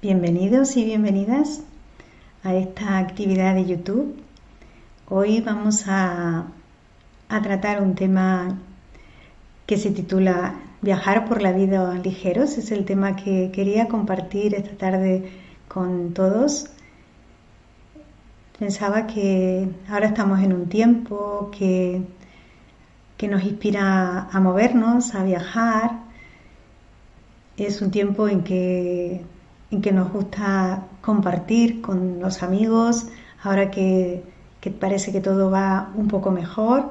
Bienvenidos y bienvenidas a esta actividad de YouTube. Hoy vamos a, a tratar un tema que se titula Viajar por la vida ligeros. Es el tema que quería compartir esta tarde con todos. Pensaba que ahora estamos en un tiempo que, que nos inspira a movernos, a viajar. Es un tiempo en que en que nos gusta compartir con los amigos, ahora que, parece que todo va un poco mejor,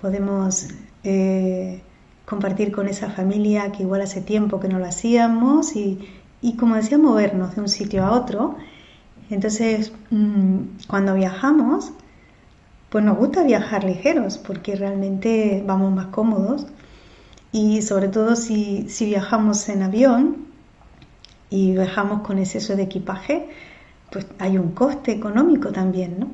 podemos eh, compartir con esa familia que igual hace tiempo que no lo hacíamos y, como decía, movernos de un sitio a otro. Entonces, mm, cuando viajamos, pues nos gusta viajar ligeros porque realmente vamos más cómodos y sobre todo si, si viajamos en avión, y viajamos con exceso de equipaje, pues hay un coste económico también, ¿no?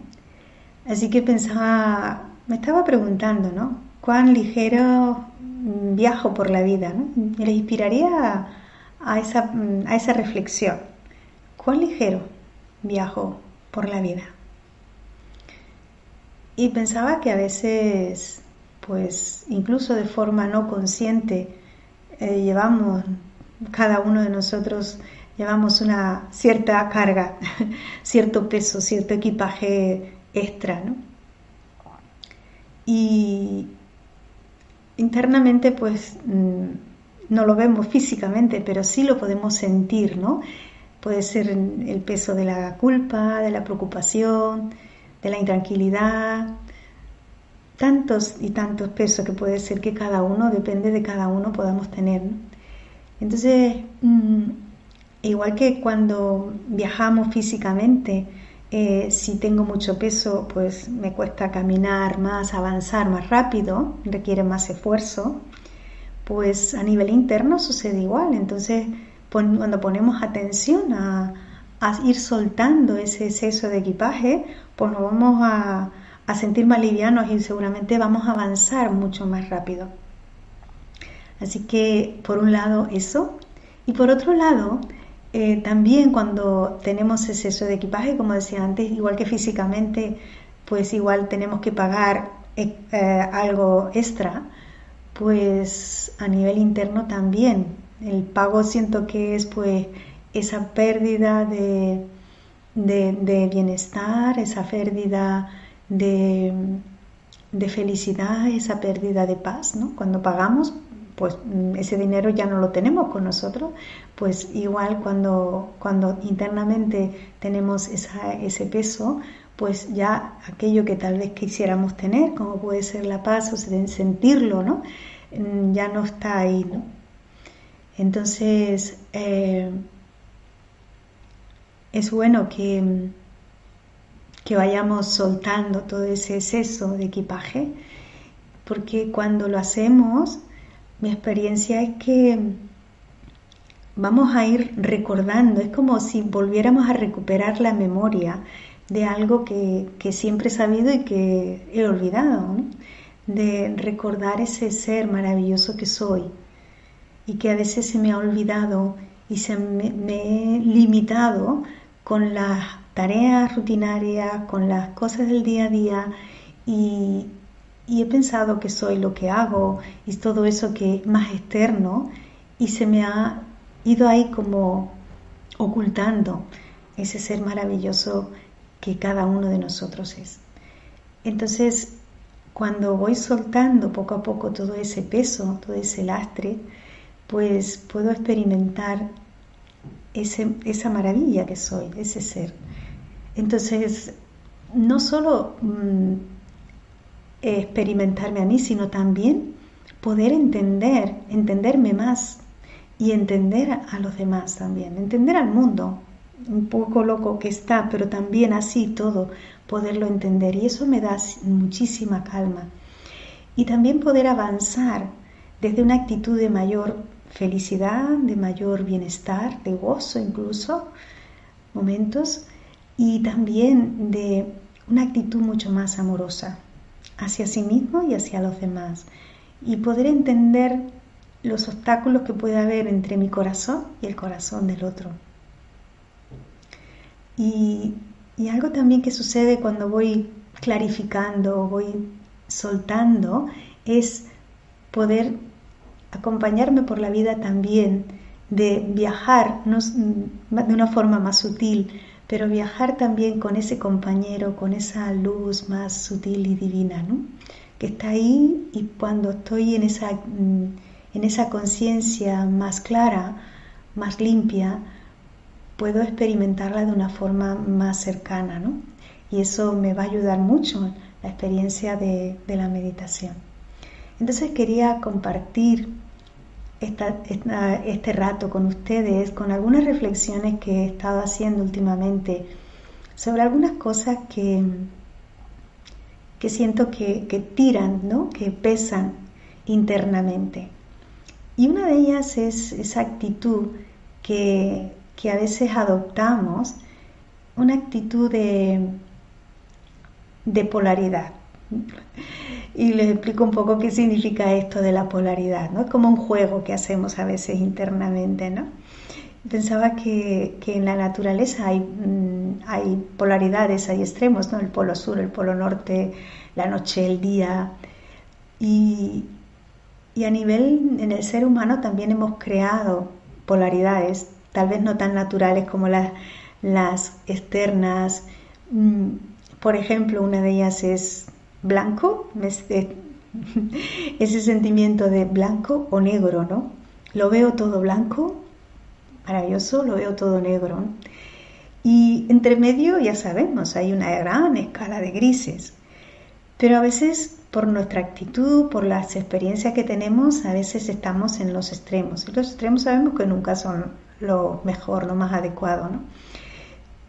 Así que pensaba, me estaba preguntando, ¿no? ¿Cuán ligero viajo por la vida? ¿no? Me le inspiraría a esa, a esa reflexión. ¿Cuán ligero viajo por la vida? Y pensaba que a veces, pues incluso de forma no consciente, eh, llevamos cada uno de nosotros llevamos una cierta carga, cierto peso, cierto equipaje extra, ¿no? Y internamente pues mm, no lo vemos físicamente, pero sí lo podemos sentir, ¿no? Puede ser el peso de la culpa, de la preocupación, de la intranquilidad, tantos y tantos pesos que puede ser que cada uno, depende de cada uno, podamos tener. ¿no? Entonces, mm, igual que cuando viajamos físicamente, eh, si tengo mucho peso, pues me cuesta caminar más, avanzar más rápido, requiere más esfuerzo, pues a nivel interno sucede igual. Entonces, cuando ponemos atención a, ir soltando ese exceso de equipaje, pues nos vamos a, a sentir más livianos y seguramente vamos a avanzar mucho más rápido. Así que por un lado eso. Y por otro lado, eh, también cuando tenemos exceso de equipaje, como decía antes, igual que físicamente, pues igual tenemos que pagar eh, eh, algo extra, pues a nivel interno también. El pago siento que es pues esa pérdida de, de, bienestar, esa pérdida de, de, felicidad, esa pérdida de paz, ¿no? Cuando pagamos pues mm, ese dinero ya no lo tenemos con nosotros, pues igual cuando, cuando internamente tenemos ese peso, pues ya aquello que tal vez quisiéramos tener, como puede ser la paz o sentirlo, ¿no? Mm, ya no está ahí, ¿no? Entonces, eh, es bueno que, que vayamos soltando todo ese exceso de equipaje, porque cuando lo hacemos, mi experiencia es que vamos a ir recordando, es como si volviéramos a recuperar la memoria de algo que, siempre he sabido y que he olvidado, de recordar ese ser maravilloso que soy y que a veces se me ha olvidado y se me, me he limitado con las tareas rutinarias, con las cosas del día a día y, y he pensado que soy lo que hago y todo eso que es más externo y se me ha ido ahí como ocultando ese ser maravilloso que cada uno de nosotros es. Entonces, cuando voy soltando poco a poco todo ese peso, todo ese lastre, pues puedo experimentar esa maravilla que soy, ese ser. Entonces, no solo mm, experimentarme a mí, sino también poder entender, entenderme más y entender a los demás también, entender al mundo, un poco loco que está, pero también así todo, poderlo entender. Y eso me da muchísima calma. Y también poder avanzar desde una actitud de mayor felicidad, de mayor bienestar, de gozo incluso, momentos, y también de una actitud mucho más amorosa hacia sí mismo y hacia los demás. Y poder entender los obstáculos que puede haber entre mi corazón y el corazón del otro. Y, algo también que sucede cuando voy clarificando, voy soltando, es poder acompañarme por la vida también, de viajar de una forma más sutil, pero viajar también con ese compañero, con esa luz más sutil y divina, ¿no? que está ahí y cuando estoy en esa, en esa conciencia más clara, más limpia, puedo experimentarla de una forma más cercana, ¿no? Y eso me va a ayudar mucho la experiencia de, la meditación. Entonces quería compartir este rato con ustedes con algunas reflexiones que he estado haciendo últimamente sobre algunas cosas que, que siento que, que tiran, ¿no? que pesan internamente. Y una de ellas es esa actitud que, que a veces adoptamos una actitud de, de polaridad. Y les explico un poco qué significa esto de la polaridad, ¿no? Es como un juego que hacemos a veces internamente, ¿no? Pensaba que, en la naturaleza hay, mm, hay, polaridades, hay extremos, ¿no? El polo sur, el polo norte, la noche, el día. Y, y a nivel, en el ser humano también hemos creado polaridades tal vez no tan naturales como las, las externas. Mm, por ejemplo, una de ellas es blanco, ese sentimiento de blanco o negro, ¿no? Lo veo todo blanco, maravilloso, lo veo todo negro. Y entre medio, ya sabemos, hay una gran escala de grises. Pero a veces, por nuestra actitud, por las experiencias que tenemos, a veces estamos en los extremos. Y los extremos sabemos que nunca son lo mejor, lo más adecuado. ¿no?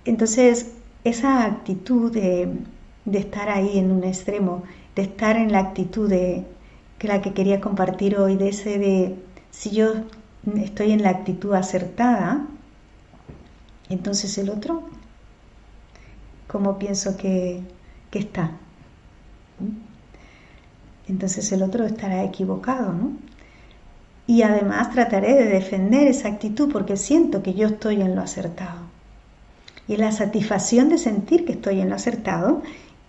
Entonces, esa actitud de, estar ahí en un extremo, de estar en la actitud de que la que quería compartir hoy, de ese de si yo estoy en la actitud acertada, entonces el otro, ¿cómo pienso que, que está? Entonces el otro estará equivocado, ¿no? Y además trataré de defender esa actitud porque siento que yo estoy en lo acertado. Y la satisfacción de sentir que estoy en lo acertado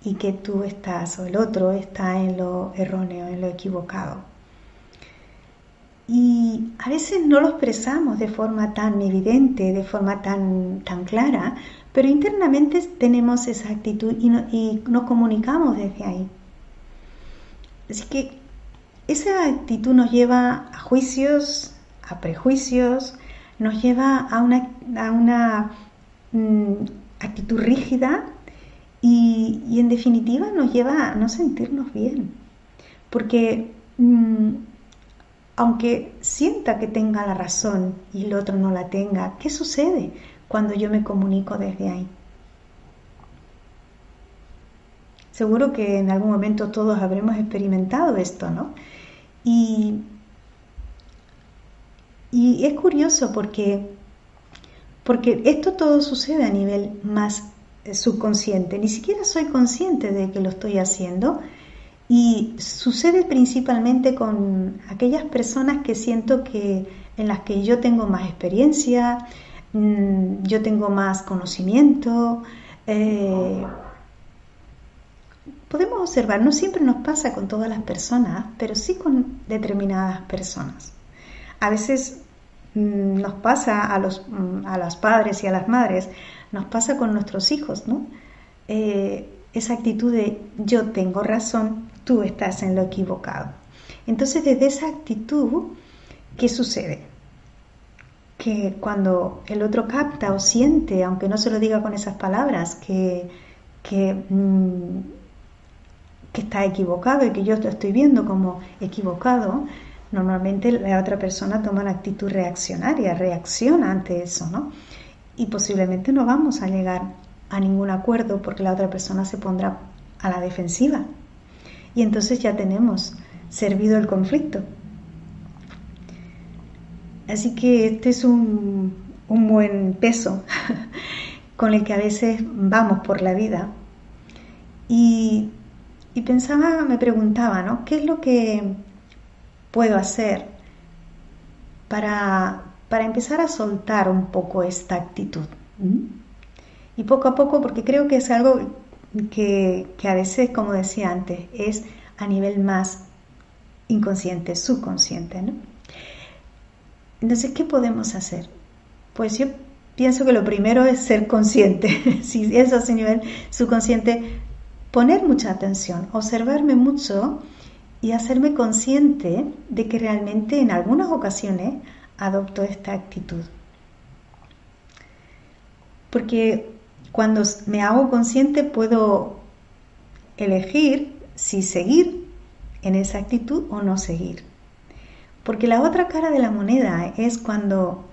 y que tú estás o el otro está en lo erróneo, en lo equivocado. Y a veces no lo expresamos de forma tan evidente, de forma tan, tan clara, pero internamente tenemos esa actitud y, y nos comunicamos desde ahí. Así que esa actitud nos lleva a juicios, a prejuicios, nos lleva a una, una mm, actitud rígida y, en definitiva nos lleva a no sentirnos bien. Porque mm, aunque sienta que tenga la razón y el otro no la tenga, ¿qué sucede cuando yo me comunico desde ahí? Seguro que en algún momento todos habremos experimentado esto, ¿no? Y, es curioso porque, porque esto todo sucede a nivel más subconsciente. Ni siquiera soy consciente de que lo estoy haciendo y sucede principalmente con aquellas personas que siento que en las que yo tengo más experiencia, mm, yo tengo más conocimiento, eh, podemos observar, no siempre nos pasa con todas las personas, pero sí con determinadas personas. A veces mm, nos pasa a los, mm, a las padres y a las madres, nos pasa con nuestros hijos, ¿no? Eh, esa actitud de yo tengo razón, tú estás en lo equivocado. Entonces, desde esa actitud, ¿qué sucede? Que cuando el otro capta o siente, aunque no se lo diga con esas palabras, que, que mm, que está equivocado y que yo lo estoy viendo como equivocado, normalmente la otra persona toma una actitud reaccionaria, reacciona ante eso, ¿no? Y posiblemente no vamos a llegar a ningún acuerdo porque la otra persona se pondrá a la defensiva. Y entonces ya tenemos servido el conflicto. Así que este es un, un buen peso con el que a veces vamos por la vida. Y, y pensaba, me preguntaba, ¿no? ¿Qué es lo que puedo hacer para, para empezar a soltar un poco esta actitud. Y poco a poco, porque creo que es algo que, a veces, como decía antes, es a nivel más inconsciente, subconsciente. Entonces, ¿qué podemos hacer? Pues yo pienso que lo primero es ser consciente. si es a nivel subconsciente, poner mucha atención, observarme mucho y hacerme consciente de que realmente en algunas ocasiones adopto esta actitud. Porque cuando me hago consciente puedo elegir si seguir en esa actitud o no seguir. Porque la otra cara de la moneda es cuando,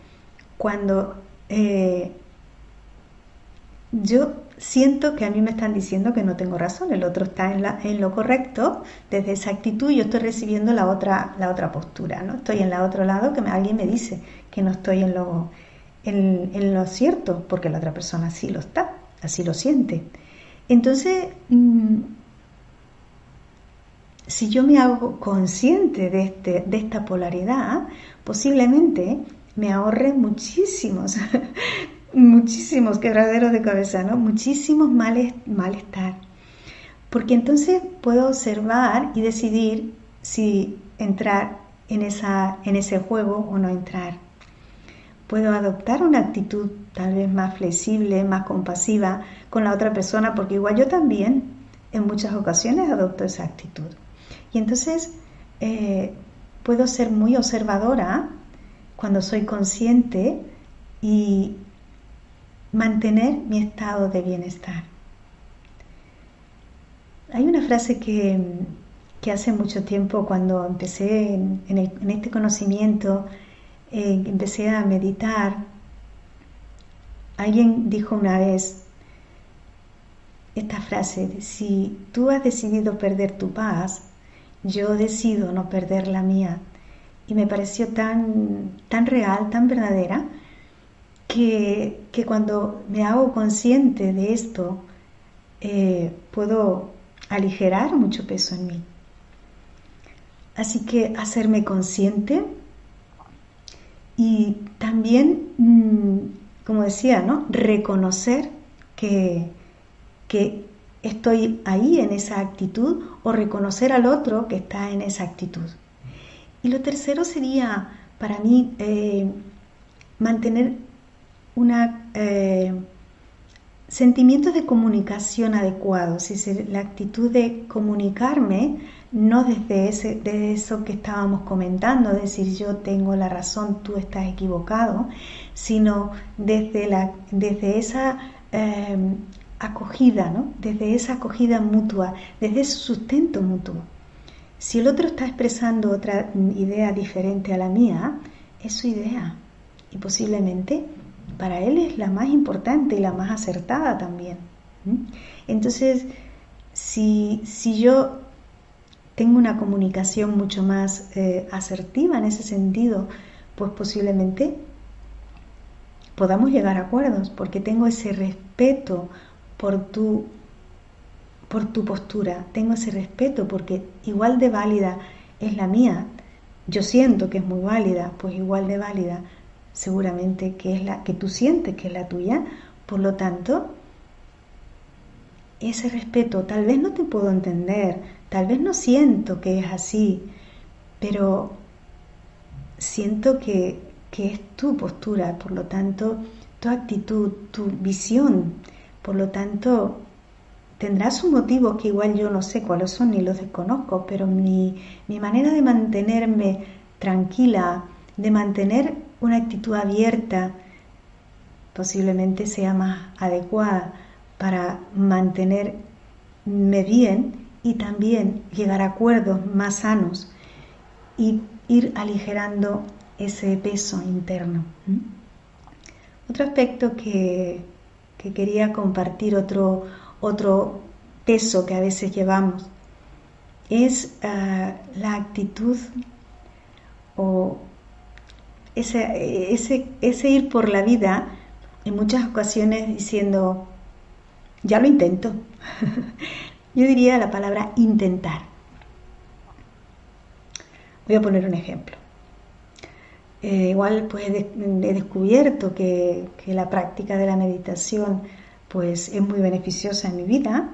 cuando eh, yo siento que a mí me están diciendo que no tengo razón, el otro está en, lo correcto, desde esa actitud yo estoy recibiendo la otra, la otra postura, ¿no? Estoy en la otro lado que alguien me dice que no estoy en lo, en, lo cierto, porque la otra persona sí lo está, así lo siente. Entonces, mm, si yo me hago consciente de, este, de esta polaridad, posiblemente me ahorre muchísimos muchísimos quebraderos de cabeza, ¿no? Muchísimos males, malestar. Porque entonces puedo observar y decidir si entrar en, esa, en ese juego o no entrar. Puedo adoptar una actitud tal vez más flexible, más compasiva con la otra persona, porque igual yo también en muchas ocasiones adopto esa actitud. Y entonces eh, puedo ser muy observadora cuando soy consciente y, mantener mi estado de bienestar. Hay una frase que, hace mucho tiempo cuando empecé en, este conocimiento, eh, empecé a meditar, alguien dijo una vez esta frase, si tú has decidido perder tu paz, yo decido no perder la mía. Y me pareció tan, tan real, tan verdadera, que, cuando me hago consciente de esto, eh, puedo aligerar mucho peso en mí. Así que hacerme consciente y también, mm, como decía, ¿no? reconocer que, que estoy ahí en esa actitud o reconocer al otro que está en esa actitud. Y lo tercero sería para mí eh, mantener una eh, sentimientos de comunicación adecuados, es la actitud de comunicarme no desde, eso que estábamos comentando, decir yo tengo la razón, tú estás equivocado, sino desde, esa eh, acogida, ¿no? desde esa acogida mutua, desde ese sustento mutuo. Si el otro está expresando otra idea diferente a la mía, es su idea y posiblemente para él es la más importante y la más acertada también. Entonces, si, yo tengo una comunicación mucho más eh, asertiva en ese sentido, pues posiblemente podamos llegar a acuerdos, porque tengo ese respeto por tu, por tu postura, tengo ese respeto porque igual de válida es la mía, yo siento que es muy válida, pues igual de válida seguramente que es la que tú sientes que es la tuya, por lo tanto, ese respeto, tal vez no te puedo entender, tal vez no siento que es así, pero siento que, que es tu postura, por lo tanto, tu actitud, tu visión, por lo tanto, tendrás un motivo que igual yo no sé cuáles son ni los desconozco, pero mi, mi manera de mantenerme tranquila, de mantener una actitud abierta posiblemente sea más adecuada para mantenerme bien y también llegar a acuerdos más sanos. Y, ir aligerando ese peso interno. Otro aspecto que, quería compartir, otro, otro peso que a veces llevamos, es ah, la actitud o ese, ese, ese ir por la vida en muchas ocasiones diciendo, ya lo intento. Yo diría la palabra intentar. Voy a poner un ejemplo. Eh, igual pues he, descubierto que, la práctica de la meditación pues es muy beneficiosa en mi vida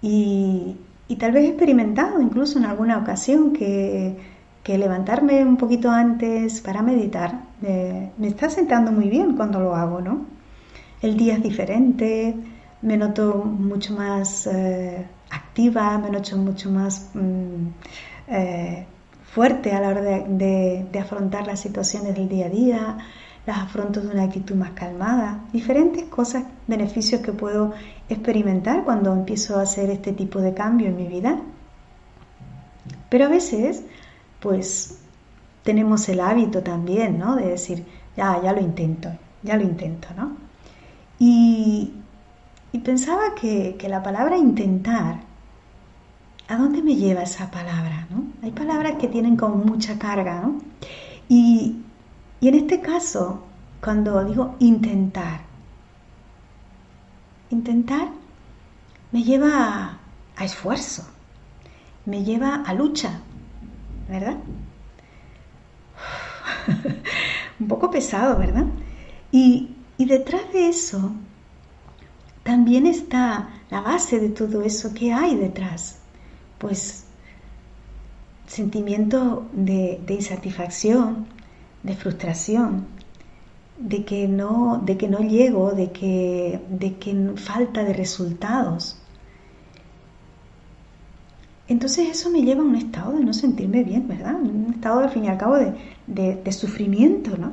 y, tal vez he experimentado incluso en alguna ocasión que, levantarme un poquito antes para meditar me está sentando muy bien cuando lo hago, ¿no? El día es diferente, me noto mucho más eh, activa, me noto mucho más mm, eh, fuerte a la hora de, afrontar las situaciones del día a día, las afronto de una actitud más calmada, diferentes cosas, beneficios que puedo experimentar cuando empiezo a hacer este tipo de cambio en mi vida. Pero a veces, pues, tenemos el hábito también, ¿no? De decir, ya, ya lo intento, ya lo intento, ¿no? Y, pensaba que, que la palabra intentar ¿a dónde me lleva esa palabra? ¿no? Hay palabras que tienen como mucha carga, ¿no? Y, en este caso, cuando digo intentar, intentar me lleva a, esfuerzo, me lleva a lucha, ¿verdad? Un poco pesado, ¿verdad? Y, y detrás de eso también está la base de todo eso que hay detrás pues sentimiento de, insatisfacción, de frustración, de que no, de que no llego, de que, de que falta de resultados. Entonces eso me lleva a un estado de no sentirme bien, ¿verdad? Un estado al fin y al cabo de, de sufrimiento, ¿no?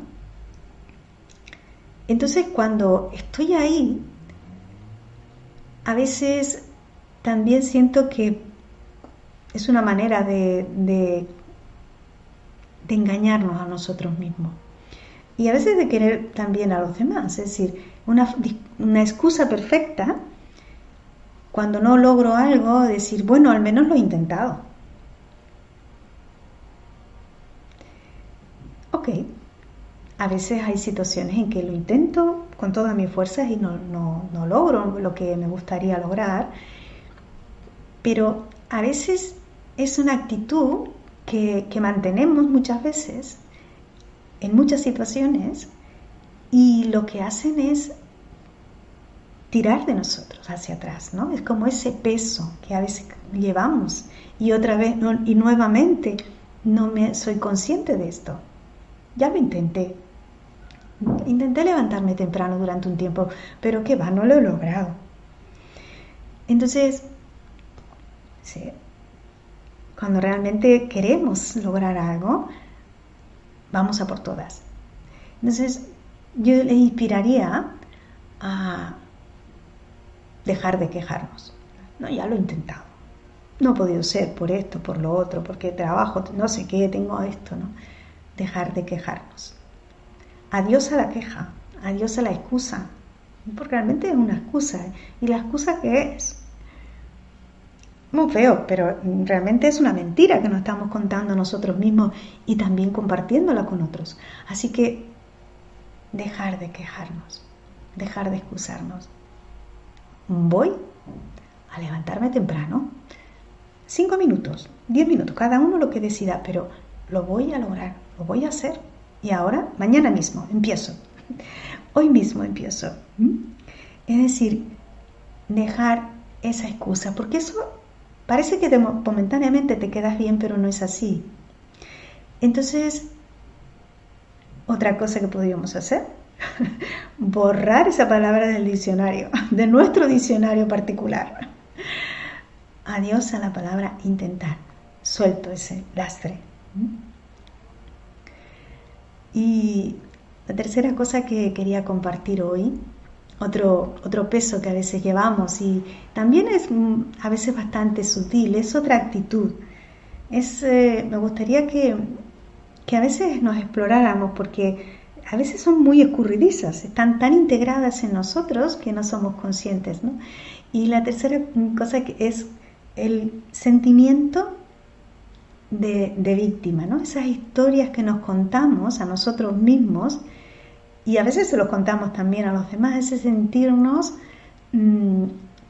Entonces cuando estoy ahí, a veces también siento que es una manera de, de, engañarnos a nosotros mismos. Y a veces de querer también a los demás. Es decir, una, una excusa perfecta cuando no logro algo, decir, bueno, al menos lo he intentado. Ok, a veces hay situaciones en que lo intento con todas mis fuerzas y no, no, no logro lo que me gustaría lograr, pero a veces es una actitud que, mantenemos muchas veces en muchas situaciones y lo que hacen es tirar de nosotros hacia atrás, ¿no? Es como ese peso que a veces llevamos y otra vez y nuevamente no me soy consciente de esto. Ya lo intenté. Intenté levantarme temprano durante un tiempo, pero qué va, no lo he logrado. Entonces, cuando realmente queremos lograr algo, vamos a por todas. Entonces, yo le inspiraría a dejar de quejarnos. No, ya lo he intentado. No ha podido ser por esto, por lo otro, porque trabajo, no sé qué, tengo esto, ¿no? Dejar de quejarnos. Adiós a la queja, adiós a la excusa, porque realmente es una excusa. ¿Y la excusa qué es? muy feo, pero realmente es una mentira que nos estamos contando nosotros mismos y también compartiéndola con otros. Así que dejar de quejarnos, dejar de excusarnos. Voy a levantarme temprano, cinco minutos, diez minutos, cada uno lo que decida, pero lo voy a lograr, lo voy a hacer. Y ahora, mañana mismo, empiezo. Hoy mismo empiezo. Es decir, dejar esa excusa, porque eso Parece que momentáneamente te quedas bien, pero no es así. Entonces, otra cosa que podríamos hacer, borrar esa palabra del diccionario, de nuestro diccionario particular. Adiós a la palabra intentar. Suelto ese lastre. Y la tercera cosa que quería compartir hoy otro, otro peso que a veces llevamos y también es mm, a veces bastante sutil, es otra actitud. Es, eh, me gustaría que, que a veces nos exploráramos porque a veces son muy escurridizas, están tan integradas en nosotros que no somos conscientes. ¿no? Y la tercera cosa es el sentimiento de, víctima, ¿no? esas historias que nos contamos a nosotros mismos y a veces se los contamos también a los demás, ese sentirnos mm,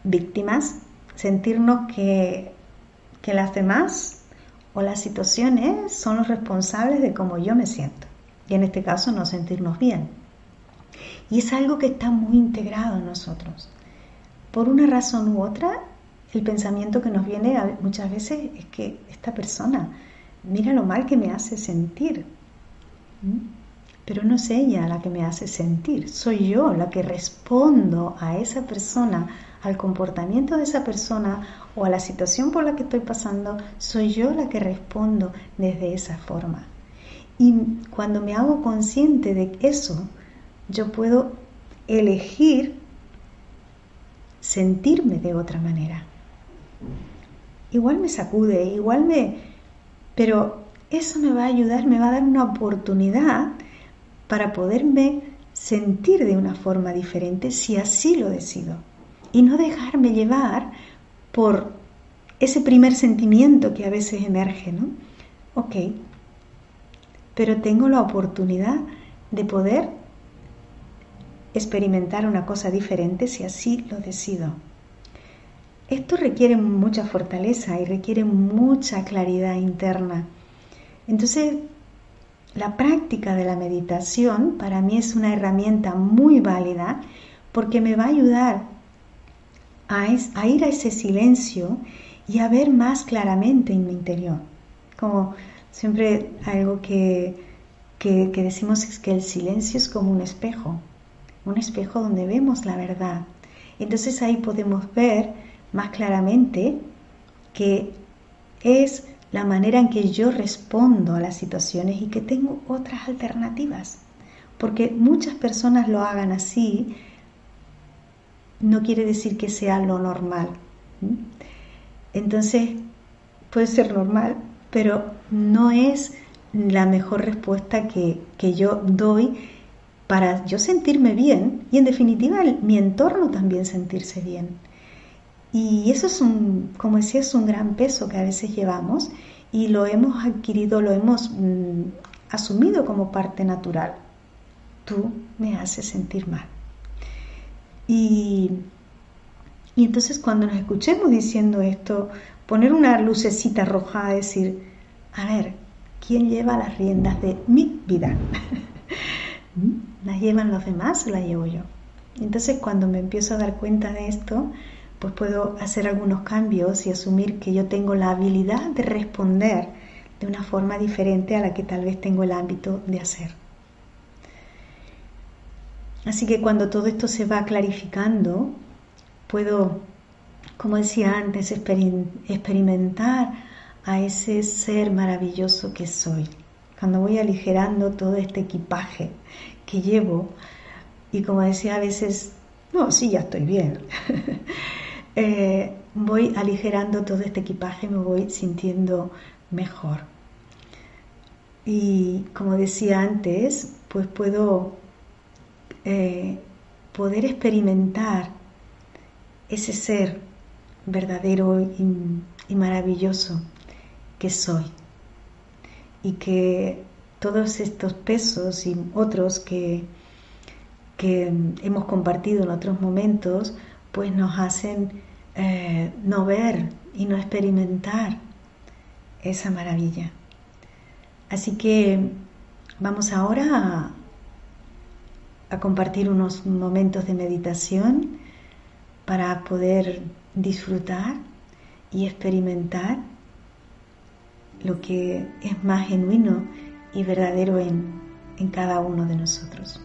víctimas, sentirnos que, que las demás o las situaciones son los responsables de cómo yo me siento y en este caso no sentirnos bien. Y es algo que está muy integrado en nosotros. Por una razón u otra, el pensamiento que nos viene muchas veces es que esta persona, mira lo mal que me hace sentir. Pero no es ella la que me hace sentir, soy yo la que respondo a esa persona, al comportamiento de esa persona o a la situación por la que estoy pasando, soy yo la que respondo desde esa forma. Y cuando me hago consciente de eso, yo puedo elegir sentirme de otra manera. Igual me sacude, igual me... Pero eso me va a ayudar, me va a dar una oportunidad para poderme sentir de una forma diferente si así lo decido. Y no dejarme llevar por ese primer sentimiento que a veces emerge, ¿no? Ok, pero tengo la oportunidad de poder experimentar una cosa diferente si así lo decido. Esto requiere mucha fortaleza y requiere mucha claridad interna. Entonces, la práctica de la meditación para mí es una herramienta muy válida porque me va a ayudar a, ir a ese silencio y a ver más claramente en mi interior. Como Siempre algo que, que, decimos es que el silencio es como un espejo, un espejo donde vemos la verdad. Entonces ahí podemos ver más claramente que es la manera en que yo respondo a las situaciones y que tengo otras alternativas. Porque muchas personas lo hagan así, no quiere decir que sea lo normal. Entonces, puede ser normal, pero no es la mejor respuesta que, yo doy para yo sentirme bien y en definitiva mi entorno también sentirse bien. Y eso es un, como decía, es un gran peso que a veces llevamos y lo hemos adquirido, lo hemos mm, asumido como parte natural. Tú me haces sentir mal. Y, y entonces cuando nos escuchemos diciendo esto, poner una lucecita roja, decir, a ver, ¿quién lleva las riendas de mi vida? ¿Las llevan los demás o las llevo yo? Entonces cuando me empiezo a dar cuenta de esto, pues puedo hacer algunos cambios y asumir que yo tengo la habilidad de responder de una forma diferente a la que tal vez tengo el ámbito de hacer. Así que cuando todo esto se va clarificando, puedo como decía antes, experimentar a ese ser maravilloso que soy. Cuando voy aligerando todo este equipaje que llevo, y como decía a veces, no, sí, ya estoy bien. Eh, voy aligerando todo este equipaje, me voy sintiendo mejor. Y como decía antes, pues puedo eh, poder experimentar ese ser verdadero y, maravilloso que soy. Y que todos estos pesos y otros que, que hemos compartido en otros momentos, pues nos hacen eh, no ver y no experimentar esa maravilla. Así que vamos ahora a, a compartir unos momentos de meditación para poder disfrutar y experimentar lo que es más genuino y verdadero en, en cada uno de nosotros.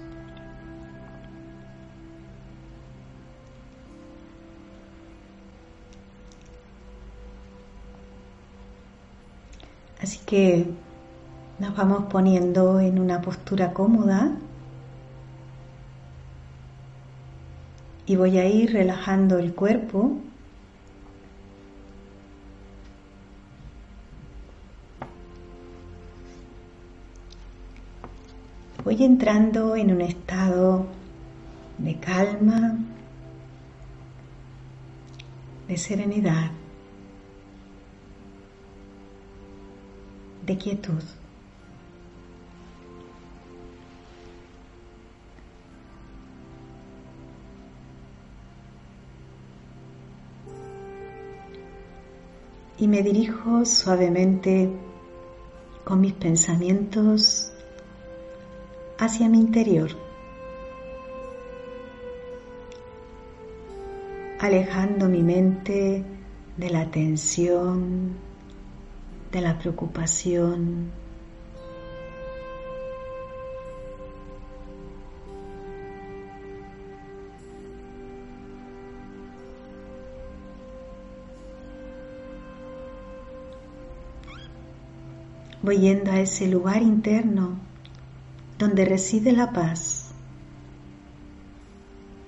Así que nos vamos poniendo en una postura cómoda y voy a ir relajando el cuerpo voy entrando en un estado de calma, de serenidad, de quietud. Y me dirijo suavemente con mis pensamientos hacia mi interior, alejando mi mente de la tensión, de la preocupación. Voy yendo a ese lugar interno donde reside la paz,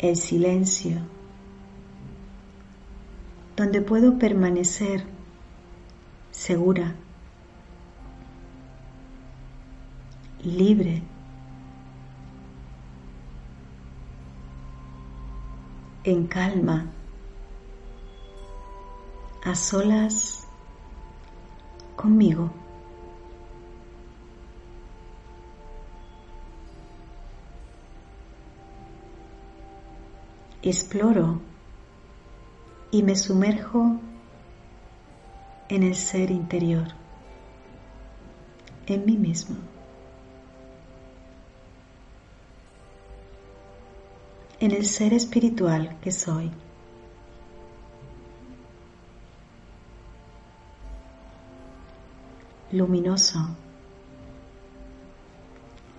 el silencio, donde puedo permanecer segura, libre, en calma, a solas conmigo. Exploro y me sumerjo en el ser interior, en mí mismo. en el ser espiritual que soy. Luminoso,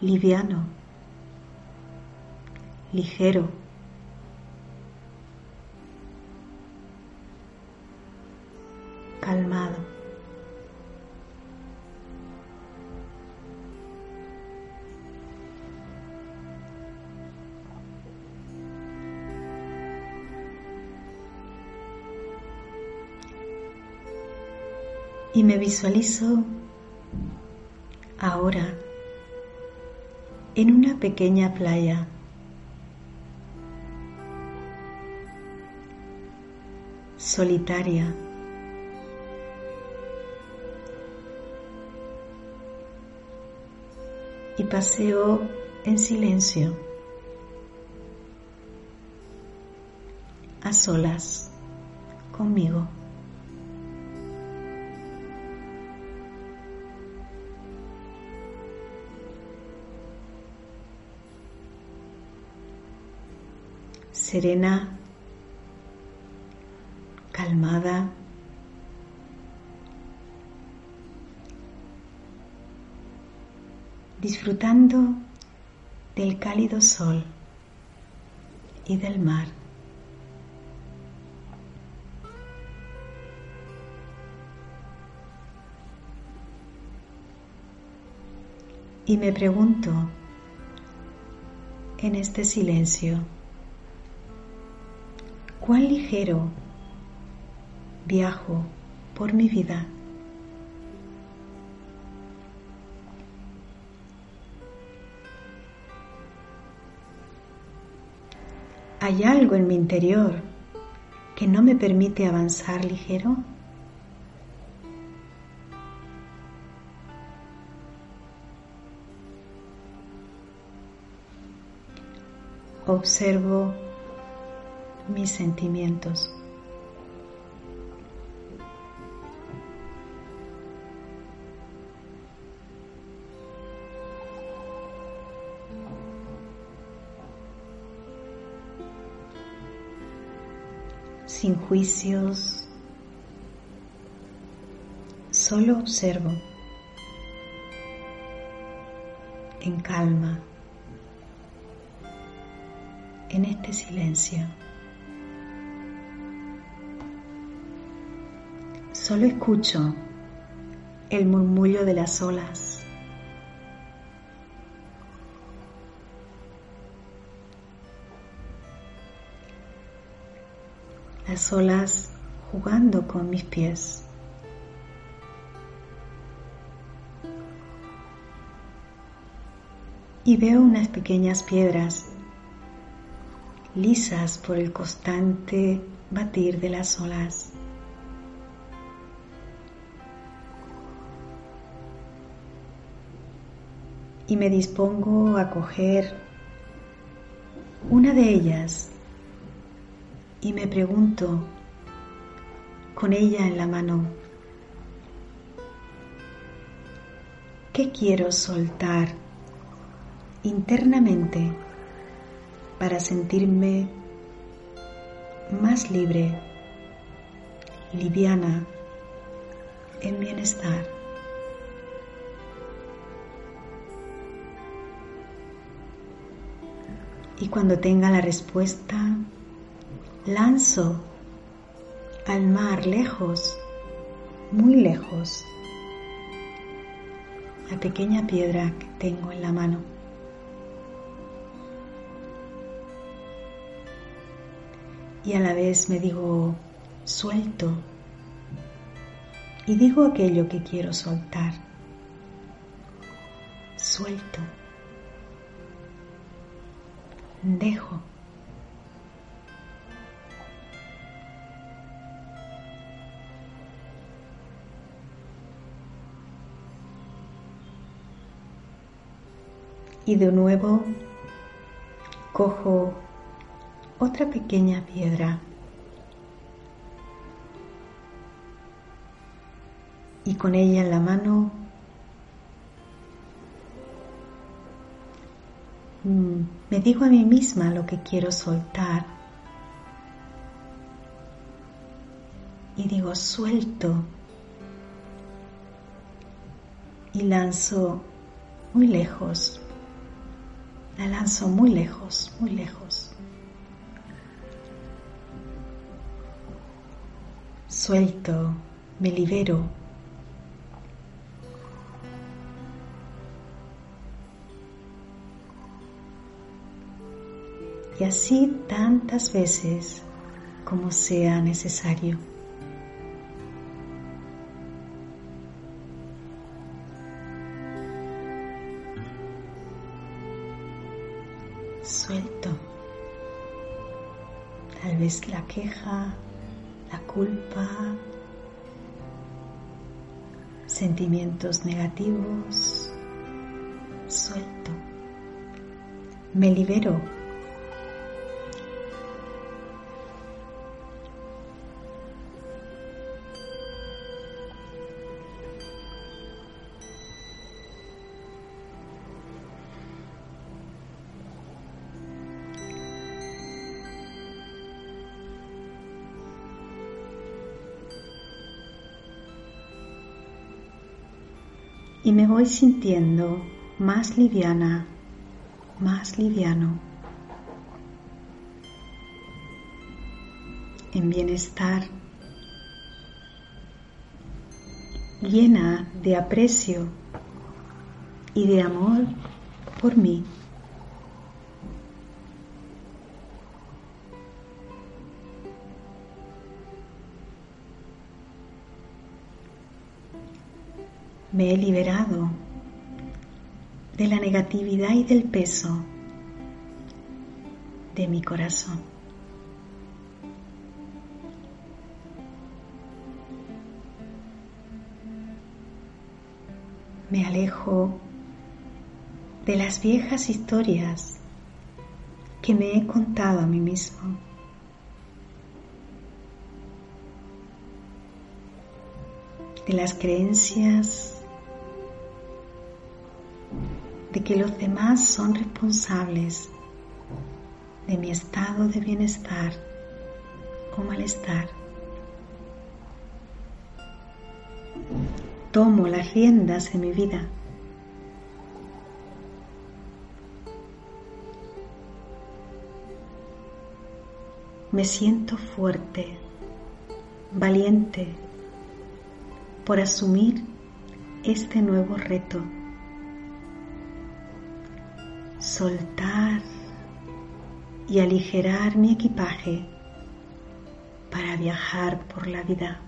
liviano, ligero, Y me visualizo ahora en una pequeña playa. solitaria y paseo en silencio, a solas conmigo. Serena, calmada, disfrutando del cálido sol y del mar. Y me pregunto en este silencio, ¿cuán ligero viajo por mi vida? ¿Hay algo en mi interior que no me permite avanzar ligero? Observo mis sentimientos. sin juicios, solo observo en calma, en este silencio. Solo escucho el murmullo de las olas las olas jugando con mis pies. y veo unas pequeñas piedras lisas por el constante batir de las olas. Y me dispongo a coger una de ellas y me pregunto con ella en la mano, ¿qué quiero soltar internamente para sentirme más libre, liviana, en bienestar? Y cuando tenga la respuesta, lanzo al mar lejos, muy lejos, la pequeña piedra que tengo en la mano. Y a la vez me digo, suelto. Y digo aquello que quiero soltar. Suelto. Dejo. y de nuevo cojo otra pequeña piedra y con ella en la mano mm, me digo a mí misma lo que quiero soltar y digo suelto y lanzo muy lejos la lanzo muy lejos, muy lejos. Suelto, me libero. Y así tantas veces como sea necesario. suelto. Tal vez la queja, la culpa, sentimientos negativos. Suelto. Me libero y me voy sintiendo más liviana, más liviano, en bienestar, llena de aprecio y de amor por mí. Me he liberado de la negatividad y del peso de mi corazón. Me alejo de las viejas historias que me he contado a mí mismo. de las creencias de que los demás son responsables de mi estado de bienestar o malestar. Tomo las riendas en mi vida. Me siento fuerte, valiente por asumir este nuevo reto soltar y aligerar mi equipaje para viajar por la vida.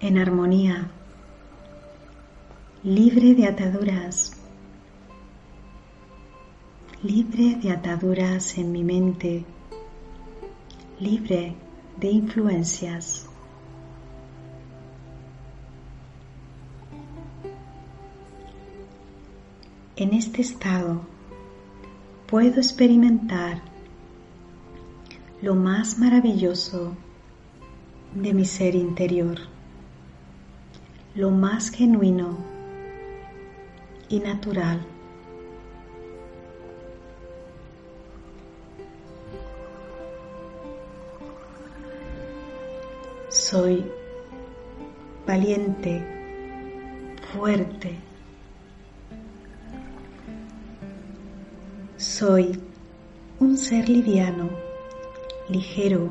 en armonía, libre de ataduras, libre de ataduras en mi mente, libre de influencias. En este estado puedo experimentar lo más maravilloso de mi ser interior, lo más genuino y natural. Soy valiente, fuerte, Soy un ser liviano, ligero,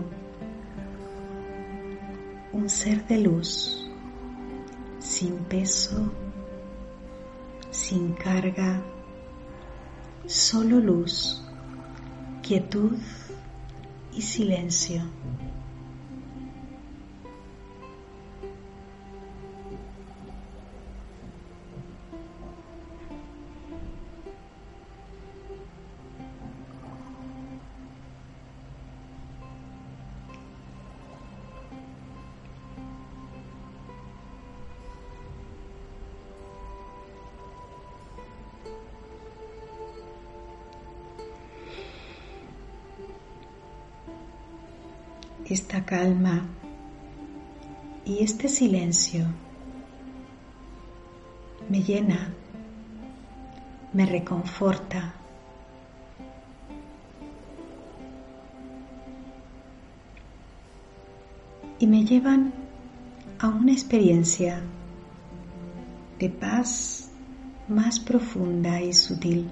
un ser de luz, sin peso, sin carga, solo luz, quietud y silencio. Esta calma y este silencio me llena, me reconforta. Y me llevan a una experiencia de paz más profunda y sutil.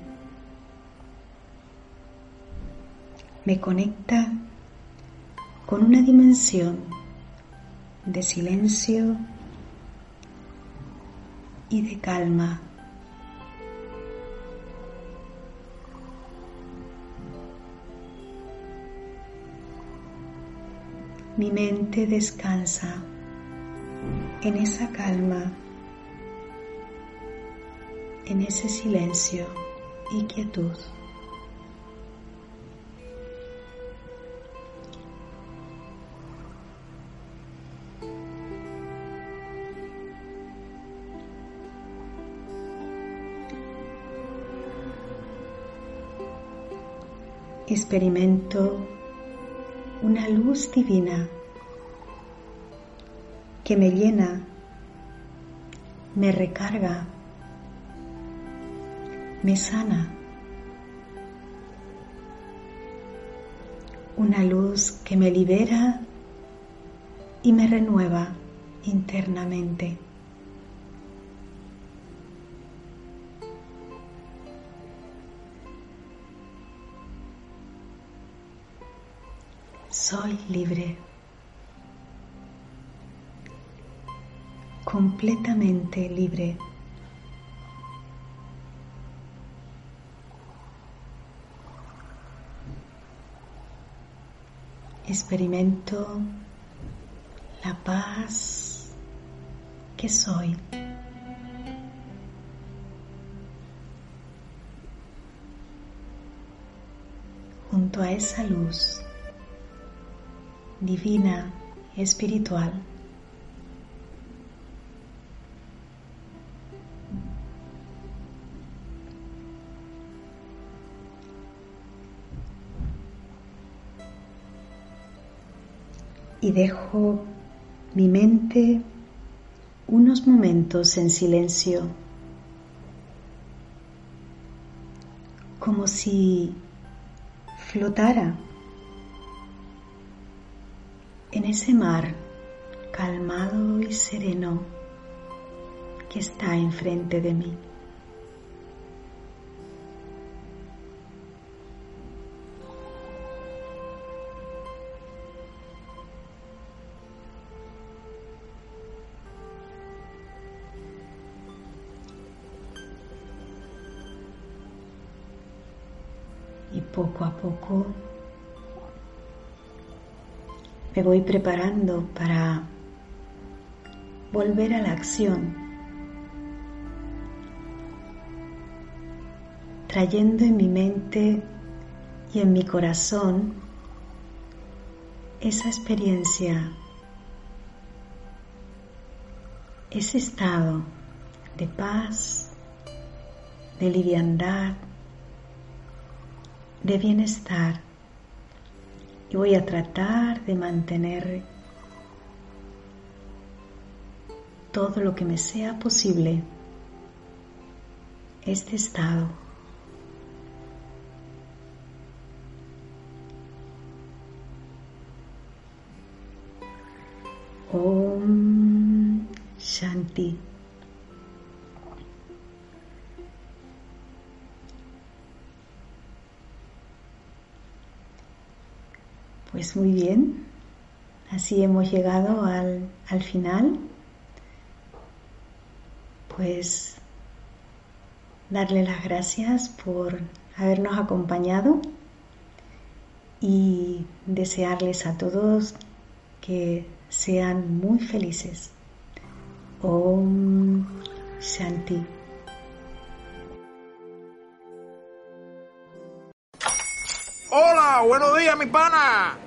Me conecta con una dimensión de silencio y de calma. Mi mente descansa en esa calma, en ese silencio y quietud. Experimento una luz divina que me llena, me recarga, me sana. Una luz que me libera y me renueva internamente. Soy libre, completamente libre. Experimento la paz que soy. Junto a esa luz divina, espiritual. Y dejo mi mente unos momentos en silencio, como si flotara ese mar calmado y sereno que está enfrente de mí. Y poco a poco me voy preparando para volver a la acción, trayendo en mi mente y en mi corazón esa experiencia, ese estado de paz, de liviandad, de bienestar. Y voy a tratar de mantener todo lo que me sea posible este estado. Om Shanti. Pues muy bien, así hemos llegado al, al final. Pues darle las gracias por habernos acompañado y desearles a todos que sean muy felices. Om Shanti. Hola, buenos días, mi pana.